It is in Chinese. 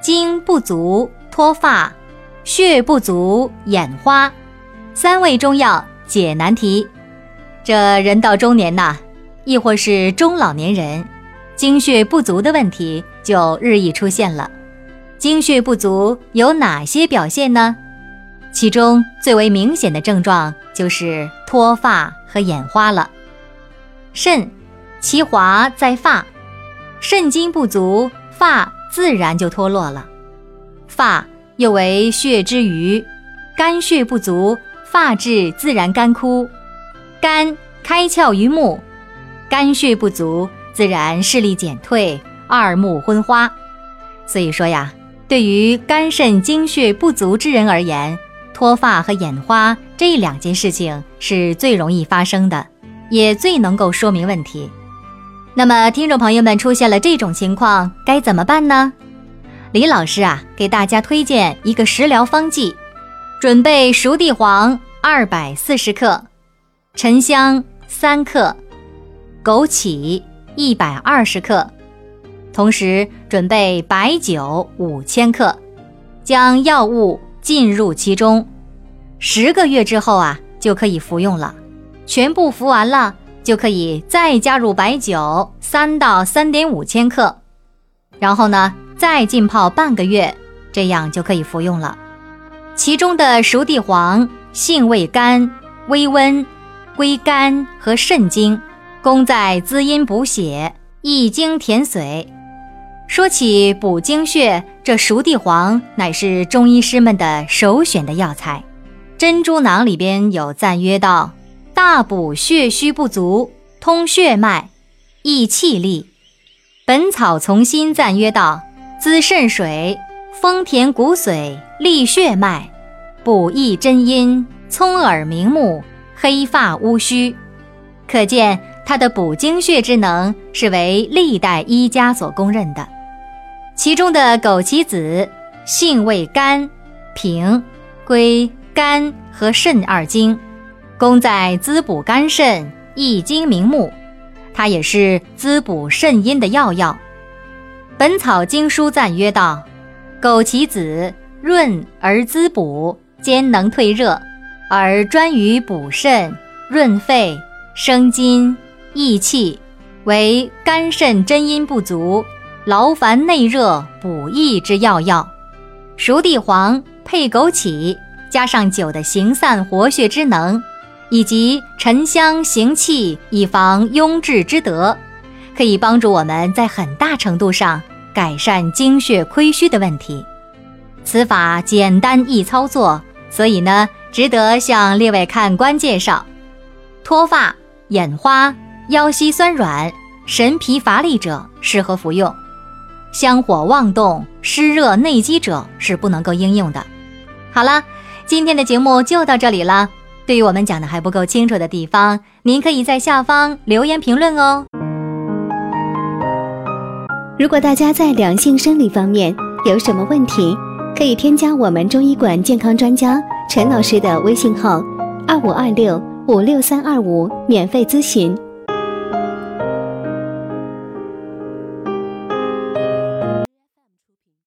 精不足脱发，血不足眼花，三味中药解难题。这人到中年呐，亦或是中老年人，精血不足的问题就日益出现了。精血不足有哪些表现呢？其中最为明显的症状就是脱发和眼花了。肾，其华在发。肾精不足，发自然就脱落了。发又为血之余，肝血不足，发质自然干枯。肝开窍于目，肝血不足，自然视力减退，二目昏花。所以说呀，对于肝肾精血不足之人而言，脱发和眼花这两件事情是最容易发生的，也最能够说明问题。那么，听众朋友们出现了这种情况，该怎么办呢？李老师啊，给大家推荐一个食疗方剂：准备熟地黄二百四十克，沉香三克，枸杞一百二十克，同时准备白酒五千克，将药物浸入其中，十个月之后啊，就可以服用了。全部服完了。就可以再加入白酒三到三点五千克，然后呢再浸泡半个月，这样就可以服用了。其中的熟地黄性味甘，微温，归肝和肾经，功在滋阴补血，益精填髓。说起补精血，这熟地黄乃是中医师们的首选的药材。珍珠囊里边有赞曰道。大补血虚不足，通血脉，益气力。本草从心赞曰道：滋肾水，丰填骨髓，利血脉，补益真阴，聪耳明目，黑发乌须。可见它的补精血之能是为历代医家所公认的。其中的枸杞子性味甘平，归肝和肾二经。功在滋补肝肾、益精明目，它也是滋补肾阴的要药。《本草经书》赞曰道：“枸杞子润而滋补，兼能退热，而专于补肾、润肺、生津、益气，为肝肾真阴不足、劳烦内热补益之要药。熟地黄配枸杞，加上酒的行散活血之能。”以及沉香行气，以防壅滞之德，可以帮助我们在很大程度上改善精血亏虚的问题。此法简单易操作，所以呢，值得向列位看官介绍。脱发、眼花、腰膝酸软、神疲乏力者适合服用；香火妄动、湿热内积者是不能够应用的。好了，今天的节目就到这里了。对于我们讲的还不够清楚的地方，您可以在下方留言评论哦。如果大家在两性生理方面有什么问题，可以添加我们中医馆健康专家陈老师的微信号：二五二六五六三二五，免费咨询。